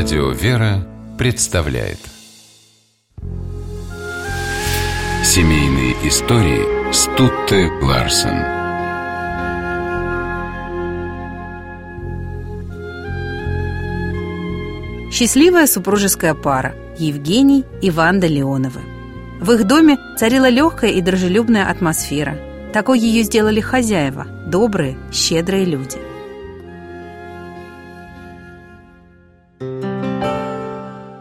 Радио «Вера» представляет. Семейные истории Стутте Ларсен. Счастливая супружеская пара Евгений и Ванда Леоновы. В их доме царила легкая и дружелюбная атмосфера. Такой ее сделали хозяева, добрые, щедрые люди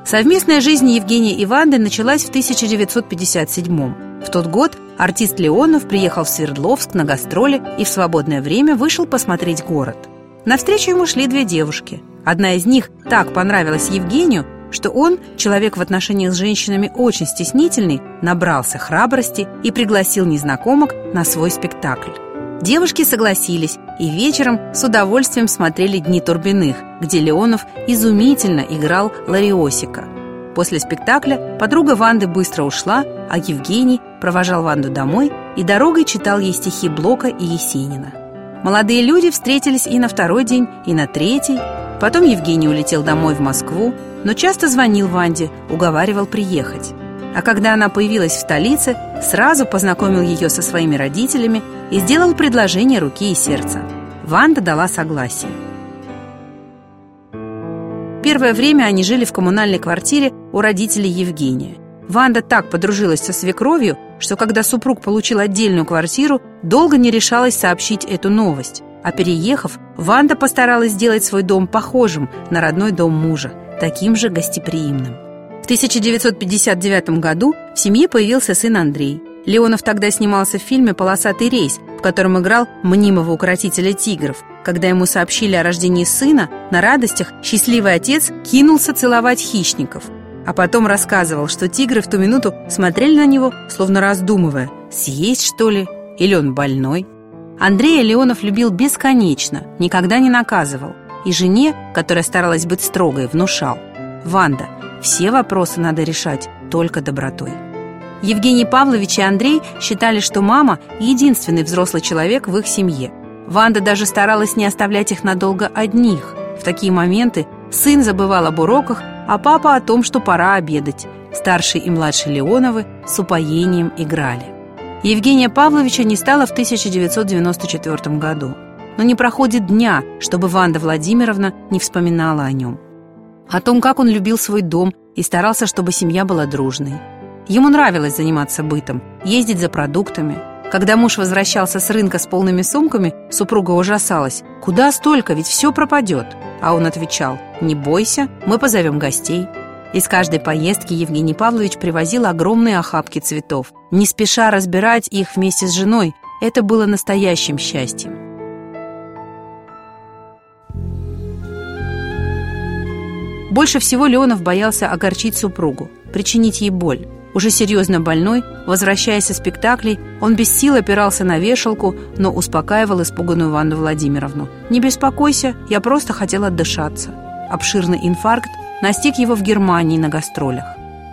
Совместная жизнь Евгения и Ванды началась в 1957 В тот год артист Леонов приехал в Свердловск на гастроли и в свободное время вышел посмотреть город. Навстречу ему шли две девушки. Одна из них так понравилась Евгению, что он, человек в отношениях с женщинами очень стеснительный, набрался храбрости и пригласил незнакомок на свой спектакль. Девушки согласились и вечером с удовольствием смотрели «Дни Турбиных», где Леонов изумительно играл Лариосика. После спектакля подруга Ванды быстро ушла, а Евгений провожал Ванду домой и дорогой читал ей стихи Блока и Есенина. Молодые люди встретились и на второй день, и на третий. Потом Евгений улетел домой в Москву, но часто звонил Ванде, уговаривал приехать. А когда она появилась в столице, сразу познакомил ее со своими родителями и сделал предложение руки и сердца. Ванда дала согласие. Первое время они жили в коммунальной квартире у родителей Евгения. Ванда так подружилась со свекровью, что когда супруг получил отдельную квартиру, долго не решалась сообщить эту новость. А переехав, Ванда постаралась сделать свой дом похожим на родной дом мужа, таким же гостеприимным. В 1959 году в семье появился сын Андрей. Леонов тогда снимался в фильме «Полосатый рейс», в котором играл мнимого укротителя тигров. Когда ему сообщили о рождении сына, на радостях счастливый отец кинулся целовать хищников. А потом рассказывал, что тигры в ту минуту смотрели на него, словно раздумывая, съесть что ли, или он больной. Андрея Леонов любил бесконечно, никогда не наказывал. И жене, которая старалась быть строгой, внушал. «Ванда, все вопросы надо решать только добротой. Евгений Павлович и Андрей считали, что мама – единственный взрослый человек в их семье. Ванда даже старалась не оставлять их надолго одних. В такие моменты сын забывал об уроках, а папа о том, что пора обедать. Старший и младший Леоновы с упоением играли. Евгения Павловича не стало в 1994 году. Но не проходит дня, чтобы Ванда Владимировна не вспоминала о нем о том, как он любил свой дом и старался, чтобы семья была дружной. Ему нравилось заниматься бытом, ездить за продуктами. Когда муж возвращался с рынка с полными сумками, супруга ужасалась. «Куда столько? Ведь все пропадет!» А он отвечал «Не бойся, мы позовем гостей». Из каждой поездки Евгений Павлович привозил огромные охапки цветов. Не спеша разбирать их вместе с женой, это было настоящим счастьем. Больше всего Леонов боялся огорчить супругу, причинить ей боль. Уже серьезно больной, возвращаясь со спектаклей, он без сил опирался на вешалку, но успокаивал испуганную Ванну Владимировну. «Не беспокойся, я просто хотел отдышаться». Обширный инфаркт настиг его в Германии на гастролях.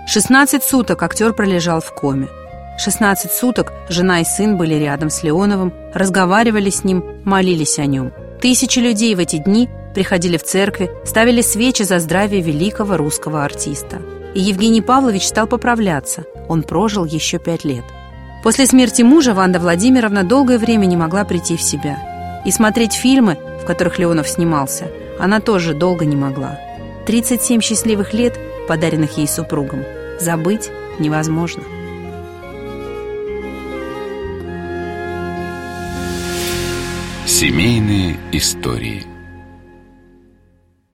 16 суток актер пролежал в коме. 16 суток жена и сын были рядом с Леоновым, разговаривали с ним, молились о нем. Тысячи людей в эти дни приходили в церкви, ставили свечи за здравие великого русского артиста. И Евгений Павлович стал поправляться. Он прожил еще пять лет. После смерти мужа Ванда Владимировна долгое время не могла прийти в себя. И смотреть фильмы, в которых Леонов снимался, она тоже долго не могла. 37 счастливых лет, подаренных ей супругом, забыть невозможно. Семейные истории –